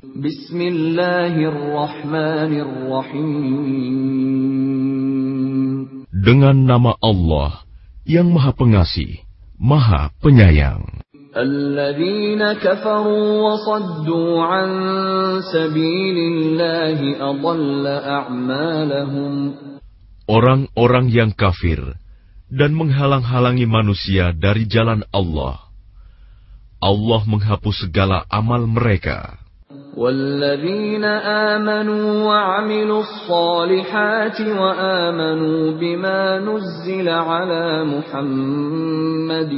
Bismillahirrahmanirrahim. Dengan nama Allah yang Maha Pengasih, Maha Penyayang. الذين كفروا وصدوا عن سبيل الله أضل أعمالهم Orang-orang yang kafir dan menghalang-halangi manusia dari jalan Allah. Allah menghapus segala amal mereka. والذين آمنوا وعملوا الصالحات وآمنوا بما نزل على محمد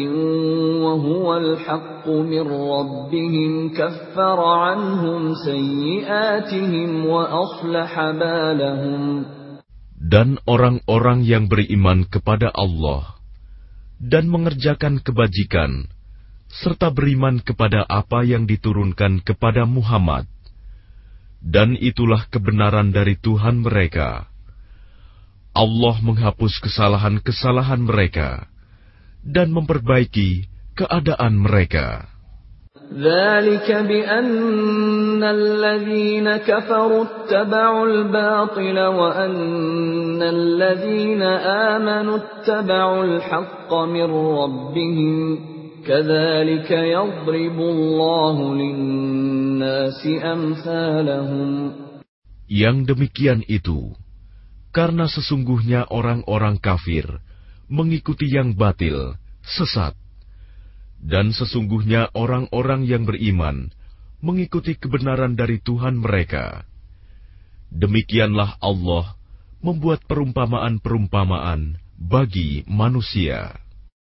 وهو الحق من ربهم كفر عنهم سيئاتهم وأصلح بالهم Dan orang-orang yang beriman kepada Allah dan mengerjakan kebajikan, serta beriman kepada apa yang diturunkan kepada Muhammad, dan itulah kebenaran dari Tuhan mereka. Allah menghapus kesalahan-kesalahan mereka dan memperbaiki keadaan mereka. ذلك بأن الذين كفروا اتبعوا الباطل وأن الذين آمنوا اتبعوا الحق من ربهم yang demikian itu, karena sesungguhnya orang-orang kafir mengikuti yang batil, sesat. Dan sesungguhnya orang-orang yang beriman mengikuti kebenaran dari Tuhan mereka. Demikianlah Allah membuat perumpamaan-perumpamaan bagi manusia.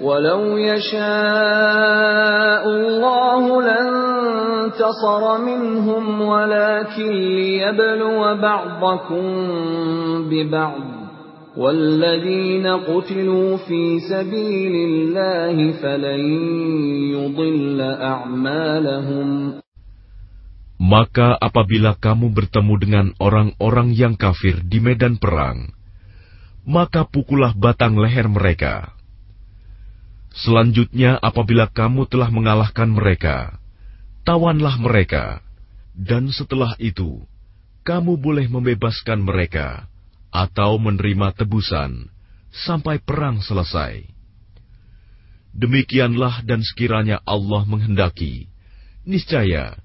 ولو يشاء الله لانتصر منهم ولكن ليبلو بعضكم ببعض والذين قتلوا في سبيل الله فلن يضل أعمالهم Maka apabila kamu bertemu dengan orang-orang yang kafir di medan perang, maka pukullah batang leher mereka Selanjutnya, apabila kamu telah mengalahkan mereka, tawanlah mereka, dan setelah itu kamu boleh membebaskan mereka atau menerima tebusan sampai perang selesai. Demikianlah, dan sekiranya Allah menghendaki, niscaya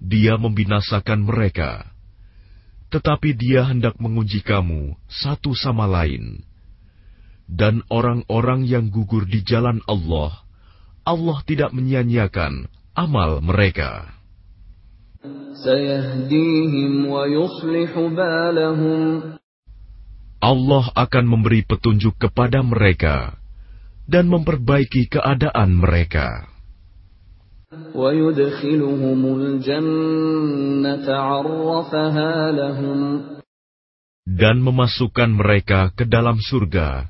Dia membinasakan mereka, tetapi Dia hendak menguji kamu satu sama lain dan orang-orang yang gugur di jalan Allah, Allah tidak menyia-nyiakan amal mereka. Allah akan memberi petunjuk kepada mereka dan memperbaiki keadaan mereka. Dan memasukkan mereka ke dalam surga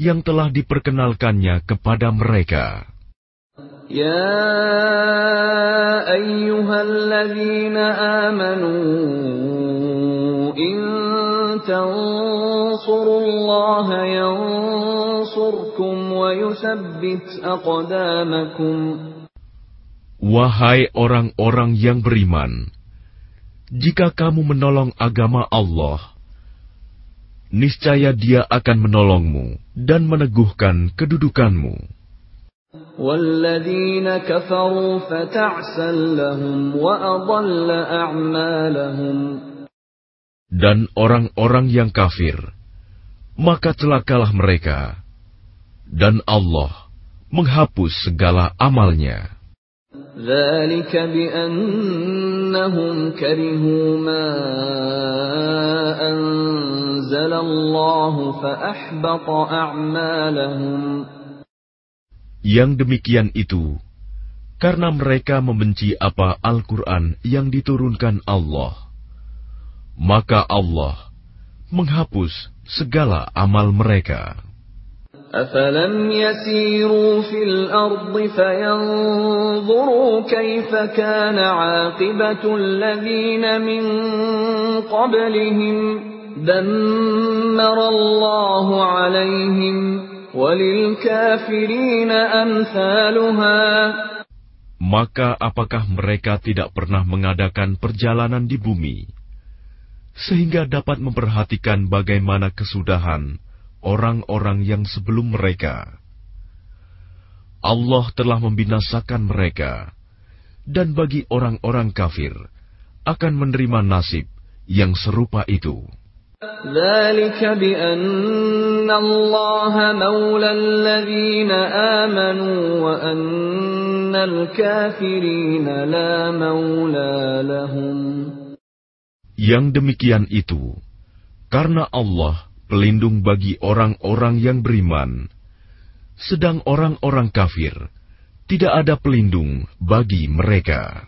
yang telah diperkenalkannya kepada mereka. Ya ayyuhalladzina amanu in tansurullaha yansurkum wa yusabbit aqdamakum Wahai orang-orang yang beriman, jika kamu menolong agama Allah, niscaya Dia akan menolongmu dan meneguhkan kedudukanmu. Dan orang-orang yang kafir, maka celakalah mereka, dan Allah menghapus segala amalnya. ذلك بأنهم كرهوا ما أنزل الله Yang demikian itu karena mereka membenci apa Al-Quran yang diturunkan Allah. Maka Allah menghapus segala amal mereka. أفلم يسيروا في الأرض فينظروا كيف كان عاقبة الذين من قبلهم دمر الله عليهم وللكافرين أمثالها Maka apakah mereka tidak pernah mengadakan perjalanan di bumi, sehingga dapat memperhatikan bagaimana kesudahan orang-orang yang sebelum mereka. Allah telah membinasakan mereka, dan bagi orang-orang kafir akan menerima nasib yang serupa itu. ذلك بأن الله مولى الذين آمنوا وأن الكافرين لا مولى لهم Yang demikian itu, karena Allah pelindung bagi orang-orang yang beriman, sedang orang-orang kafir tidak ada pelindung bagi mereka.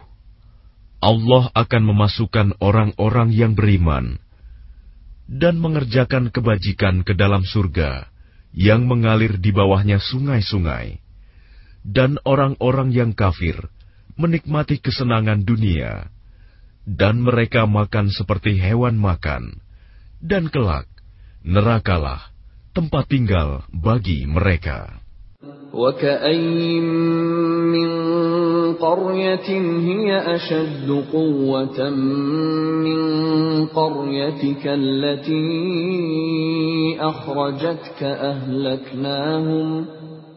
Allah akan memasukkan orang-orang yang beriman dan mengerjakan kebajikan ke dalam surga yang mengalir di bawahnya sungai-sungai, dan orang-orang yang kafir menikmati kesenangan dunia, dan mereka makan seperti hewan makan, dan kelak nerakalah tempat tinggal bagi mereka. وكأين من قرية هي أشد قوة من قريتك التي أخرجتك أهلكناهم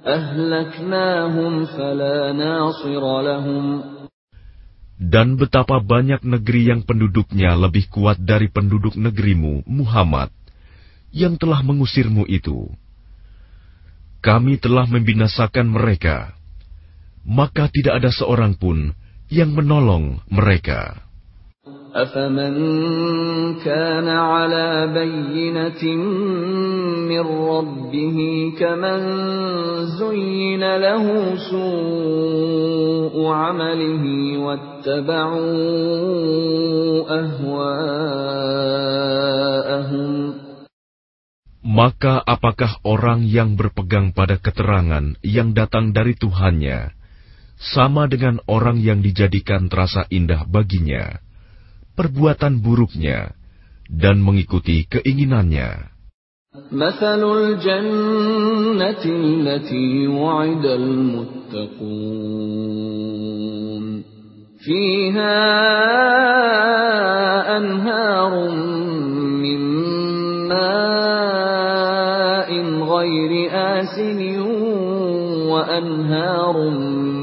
أهلكناهم فلا ناصر لهم Dan betapa banyak negeri yang penduduknya lebih kuat dari penduduk negerimu, Muhammad, yang telah mengusirmu itu. Kami telah membinasakan mereka, maka tidak ada seorang pun yang menolong mereka. أفمن كان على بينة من ربه كمن زين له سوء عمله واتبعوا أهواءهم Maka apakah orang yang berpegang pada keterangan yang datang dari Tuhannya, sama dengan orang yang dijadikan terasa indah baginya, perbuatan buruknya, dan mengikuti keinginannya. مثل الجنة التي وعد المتقون فيها أنهار من ماء غير آسن وأنهار من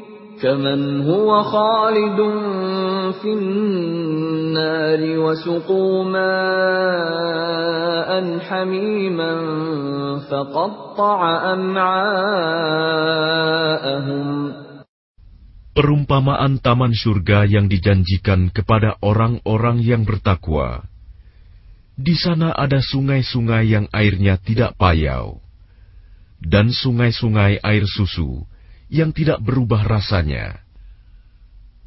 كمن هو خالد في النار وسقوا ماء حميما فقطع أمعاءهم Perumpamaan taman surga yang dijanjikan kepada orang-orang yang bertakwa. Di sana ada sungai-sungai yang airnya tidak payau, dan sungai-sungai air susu yang tidak berubah rasanya,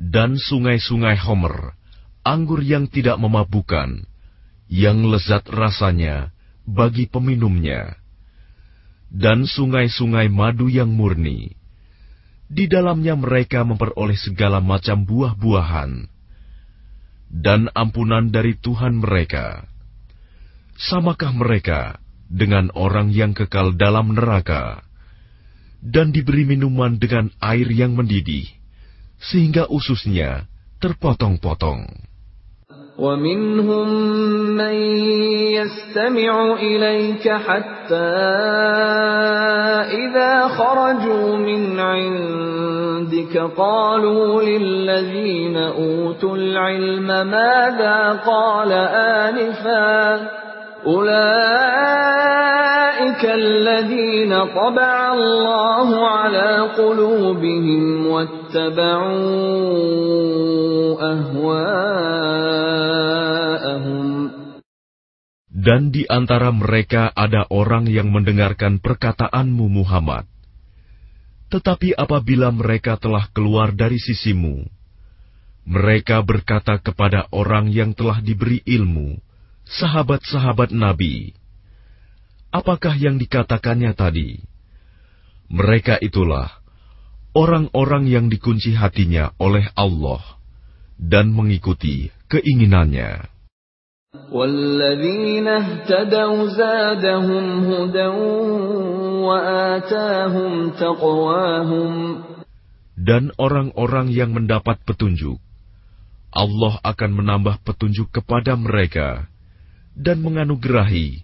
dan sungai-sungai homer, anggur yang tidak memabukkan, yang lezat rasanya bagi peminumnya, dan sungai-sungai madu yang murni, Di dalamnya mereka memperoleh segala macam buah-buahan. Dan ampunan dari Tuhan mereka. Samakah mereka dengan orang yang kekal dalam neraka dan diberi minuman dengan air yang mendidih, sehingga ususnya terpotong-potong? ومنهم من يستمع إليك حتى إذا خرجوا من عندك قالوا للذين أوتوا العلم ماذا قال آنفا أولئك dan di antara mereka ada orang yang mendengarkan perkataanmu Muhammad. Tetapi apabila mereka telah keluar dari sisimu, mereka berkata kepada orang yang telah diberi ilmu, sahabat-sahabat Nabi, apakah yang dikatakannya tadi? Mereka itulah orang-orang yang dikunci hatinya oleh Allah dan mengikuti keinginannya. Dan orang-orang yang mendapat petunjuk, Allah akan menambah petunjuk kepada mereka dan menganugerahi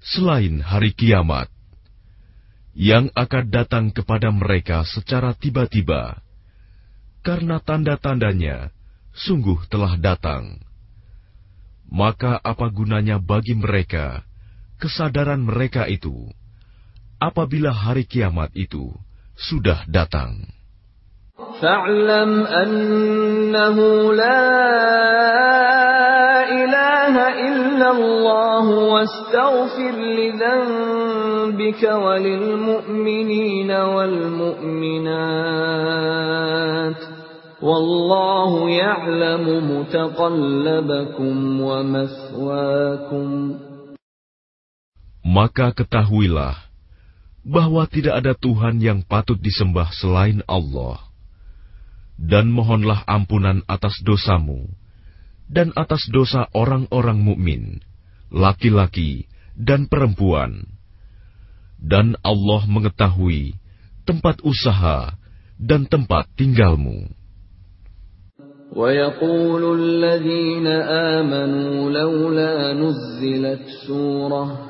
selain hari kiamat? yang akan datang kepada mereka secara tiba-tiba, karena tanda-tandanya sungguh telah datang. Maka, apa gunanya bagi mereka kesadaran mereka itu apabila hari kiamat itu sudah datang? فاعلم أنه لا ilaha illa illallah wastaghfir wa lil mu'minina wal mu'minat. Wallahu ya'lamu mutaqallabakum wa maswaakum. Maka ketahuilah bahwa tidak ada Tuhan yang patut disembah selain Allah. Dan mohonlah ampunan atas dosamu dan atas dosa orang-orang mukmin, laki-laki dan perempuan. Dan Allah mengetahui tempat usaha dan tempat tinggalmu. ويقول الذين آمنوا لولا نزلت سورة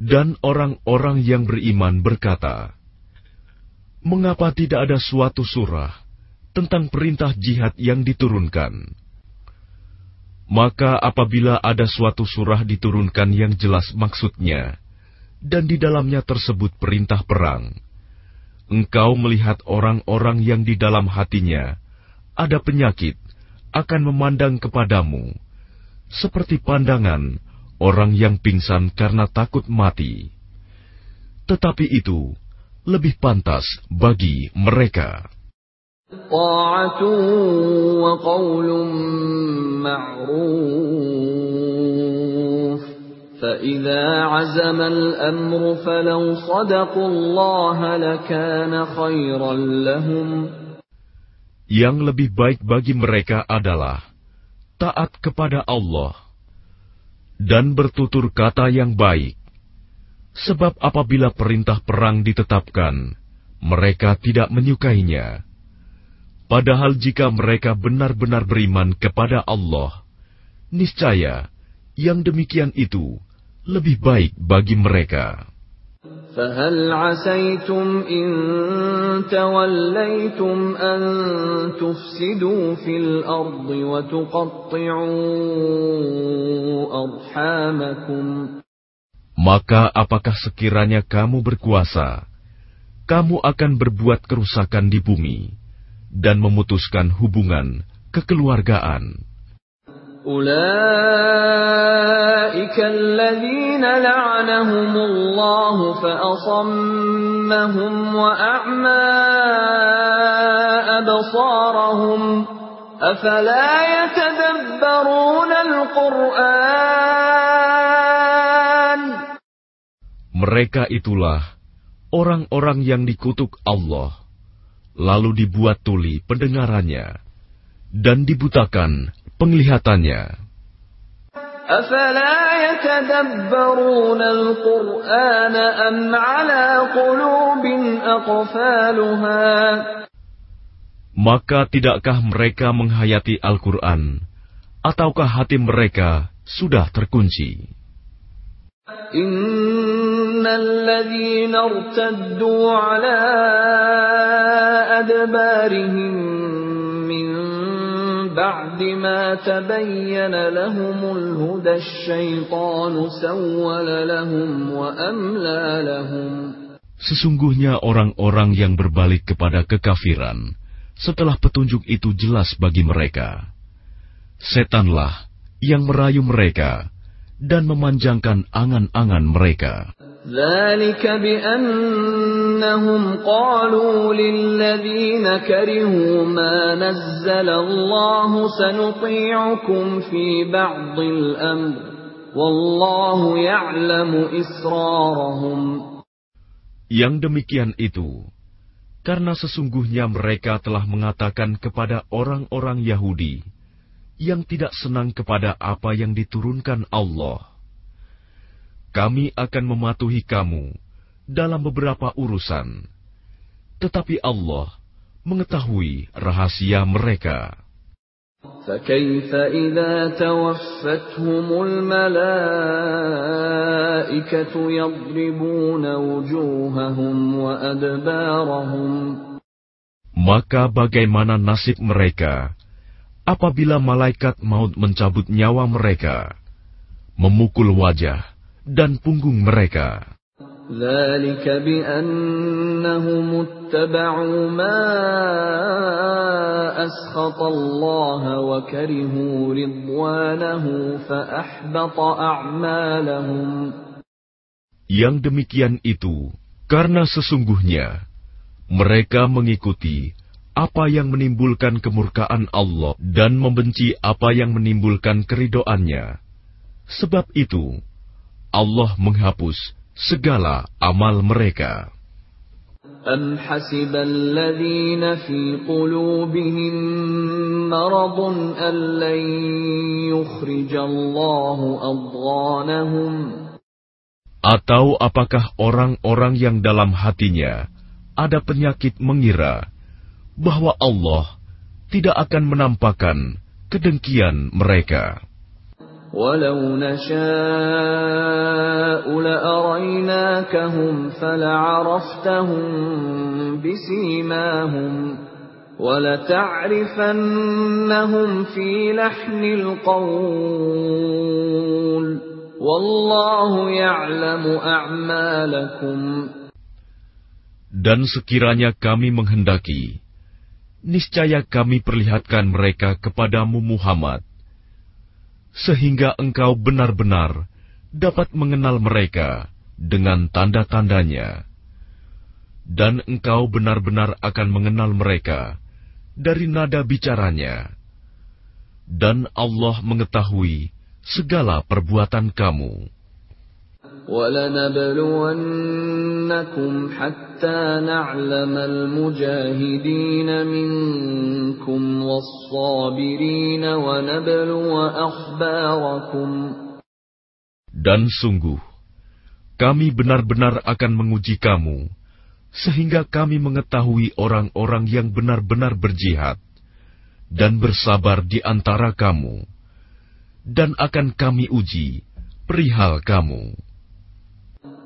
Dan orang-orang yang beriman berkata, Mengapa tidak ada suatu surah tentang perintah jihad yang diturunkan? Maka apabila ada suatu surah diturunkan yang jelas maksudnya, dan di dalamnya tersebut perintah perang, engkau melihat orang-orang yang di dalam hatinya ada penyakit akan memandang kepadamu, seperti pandangan orang yang pingsan karena takut mati. Tetapi itu lebih pantas bagi mereka. Yang lebih baik bagi mereka adalah taat kepada Allah dan bertutur kata yang baik. Sebab apabila perintah perang ditetapkan, mereka tidak menyukainya. Padahal jika mereka benar-benar beriman kepada Allah, niscaya yang demikian itu lebih baik bagi mereka. فهل عسيتم إن توليتم أن تفسدوا في الأرض وتقطعوا أرحامكم Maka apakah sekiranya kamu berkuasa, kamu akan berbuat kerusakan di bumi dan memutuskan hubungan kekeluargaan. أولئك الذين لعنهم الله فأصمهم وأعمى أبصارهم أفلا يتدبرون القرآن Mereka itulah orang-orang yang dikutuk Allah, lalu dibuat tuli pendengarannya, dan dibutakan penglihatannya. أفلا يتدبرون القرآن أم على قلوب أقفالها Maka tidakkah mereka menghayati Al-Quran, ataukah hati mereka sudah terkunci? إن الذين ارتدوا على أدبارهم من بعد ما تبين لهم الهدى الشيطان سول لهم وأملى لهم Sesungguhnya orang-orang yang berbalik kepada kekafiran setelah petunjuk itu jelas bagi mereka. Setanlah yang merayu mereka dan memanjangkan angan-angan mereka. ذلك بأنهم قالوا للذين كرهوا ما نزل الله سنطيعكم في بعض الأمر والله يعلم إسرارهم Yang demikian itu, karena sesungguhnya mereka telah mengatakan kepada orang-orang Yahudi yang tidak senang kepada apa yang diturunkan Allah, kami akan mematuhi kamu dalam beberapa urusan, tetapi Allah mengetahui rahasia mereka. فكيف إذا توفتهم الملائكة يضربون وجوههم وأدبارهم Maka bagaimana nasib mereka apabila malaikat maut mencabut nyawa mereka, memukul wajah dan punggung mereka? ذلك بأنهم اتبعوا ما أسخط الله وكرهوا رضوانه فأحبط أعمالهم Yang demikian itu karena sesungguhnya mereka mengikuti apa yang menimbulkan kemurkaan Allah dan membenci apa yang menimbulkan keridoannya. Sebab itu, Allah menghapus segala amal mereka. أم حسب الذين في قلوبهم مرض أن لن يخرج الله أضغانهم Atau apakah orang-orang yang dalam hatinya ada penyakit mengira bahwa Allah tidak akan menampakkan kedengkian mereka? ولو نشاء لأريناكهم فلعرفتهم بسيماهم ولتعرفنهم في لحن القول والله يعلم أعمالكم Dan sekiranya kami menghendaki, niscaya kami perlihatkan mereka kepadamu Muhammad, sehingga engkau benar-benar dapat mengenal mereka dengan tanda-tandanya. Dan engkau benar-benar akan mengenal mereka dari nada bicaranya. Dan Allah mengetahui segala perbuatan kamu. ولنبلونكم حتى نعلم المجاهدين منكم والصابرين ونبلو أخباركم Dan sungguh, kami benar-benar akan menguji kamu sehingga kami mengetahui orang-orang yang benar-benar berjihad dan bersabar di antara kamu, dan akan kami uji perihal kamu.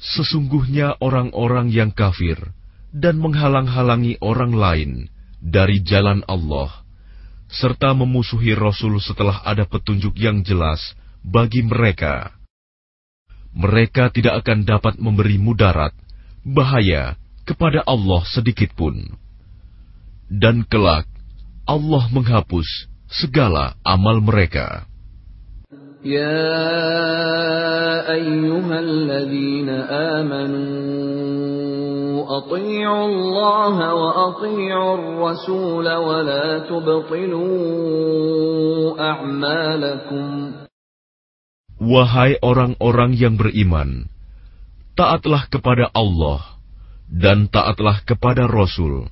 Sesungguhnya orang-orang yang kafir dan menghalang-halangi orang lain dari jalan Allah, serta memusuhi Rasul setelah ada petunjuk yang jelas bagi mereka. Mereka tidak akan dapat memberi mudarat, bahaya kepada Allah sedikitpun. Dan kelak, Allah menghapus segala amal mereka. يا أيها الذين آمنوا أطيعوا الله وأطيعوا الرسول ولا تبطلوا أعمالكم Wahai orang-orang yang beriman, taatlah kepada Allah dan taatlah kepada Rasul,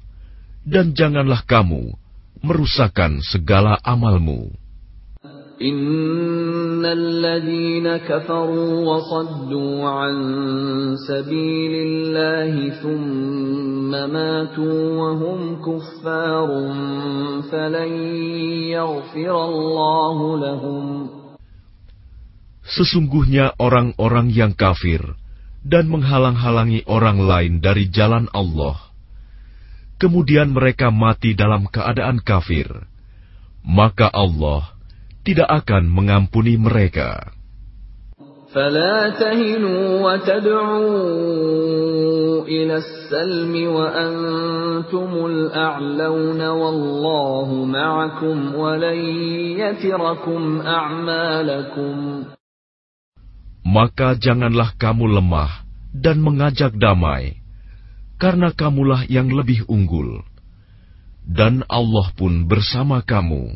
dan janganlah kamu merusakkan segala amalmu. إن الذين كفروا وصدوا عن سبيل الله ثم ماتوا وهم كفار فلن يغفر الله لهم Sesungguhnya orang-orang yang kafir dan menghalang-halangi orang lain dari jalan Allah, kemudian mereka mati dalam keadaan kafir, maka Allah tidak akan mengampuni mereka. فلا تهنوا وتدعوا إلى السلم وأنتم الأعلون والله معكم ولن يتركم أعمالكم Maka janganlah kamu lemah dan mengajak damai, karena kamulah yang lebih unggul. Dan Allah pun bersama kamu,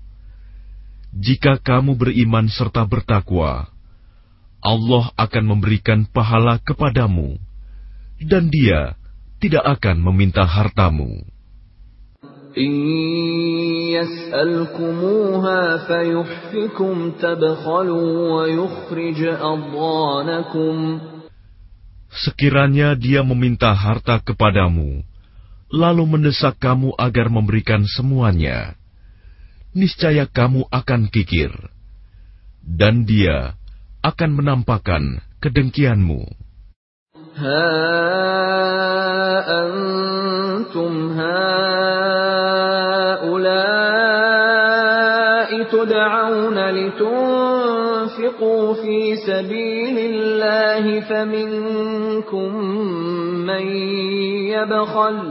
Jika kamu beriman serta bertakwa, Allah akan memberikan pahala kepadamu, dan Dia tidak akan meminta hartamu. Sekiranya dia meminta harta kepadamu, lalu mendesak kamu agar memberikan semuanya, niscaya kamu akan kikir, dan dia akan menampakkan kedengkianmu. Ha antum tud'auna litunfiqu fi sabilillahi faminkum man yabkhal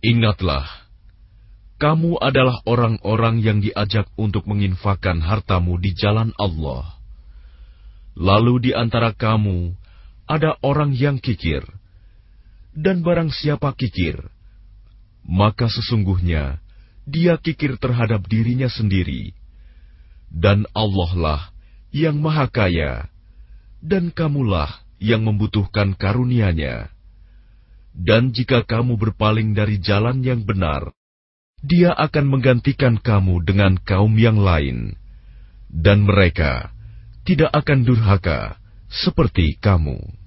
Ingatlah, kamu adalah orang-orang yang diajak untuk menginfakkan hartamu di jalan Allah. Lalu di antara kamu ada orang yang kikir, dan barang siapa kikir, maka sesungguhnya dia kikir terhadap dirinya sendiri, dan Allah lah yang Maha Kaya, dan kamulah yang membutuhkan karunia-Nya. Dan jika kamu berpaling dari jalan yang benar, dia akan menggantikan kamu dengan kaum yang lain, dan mereka tidak akan durhaka seperti kamu.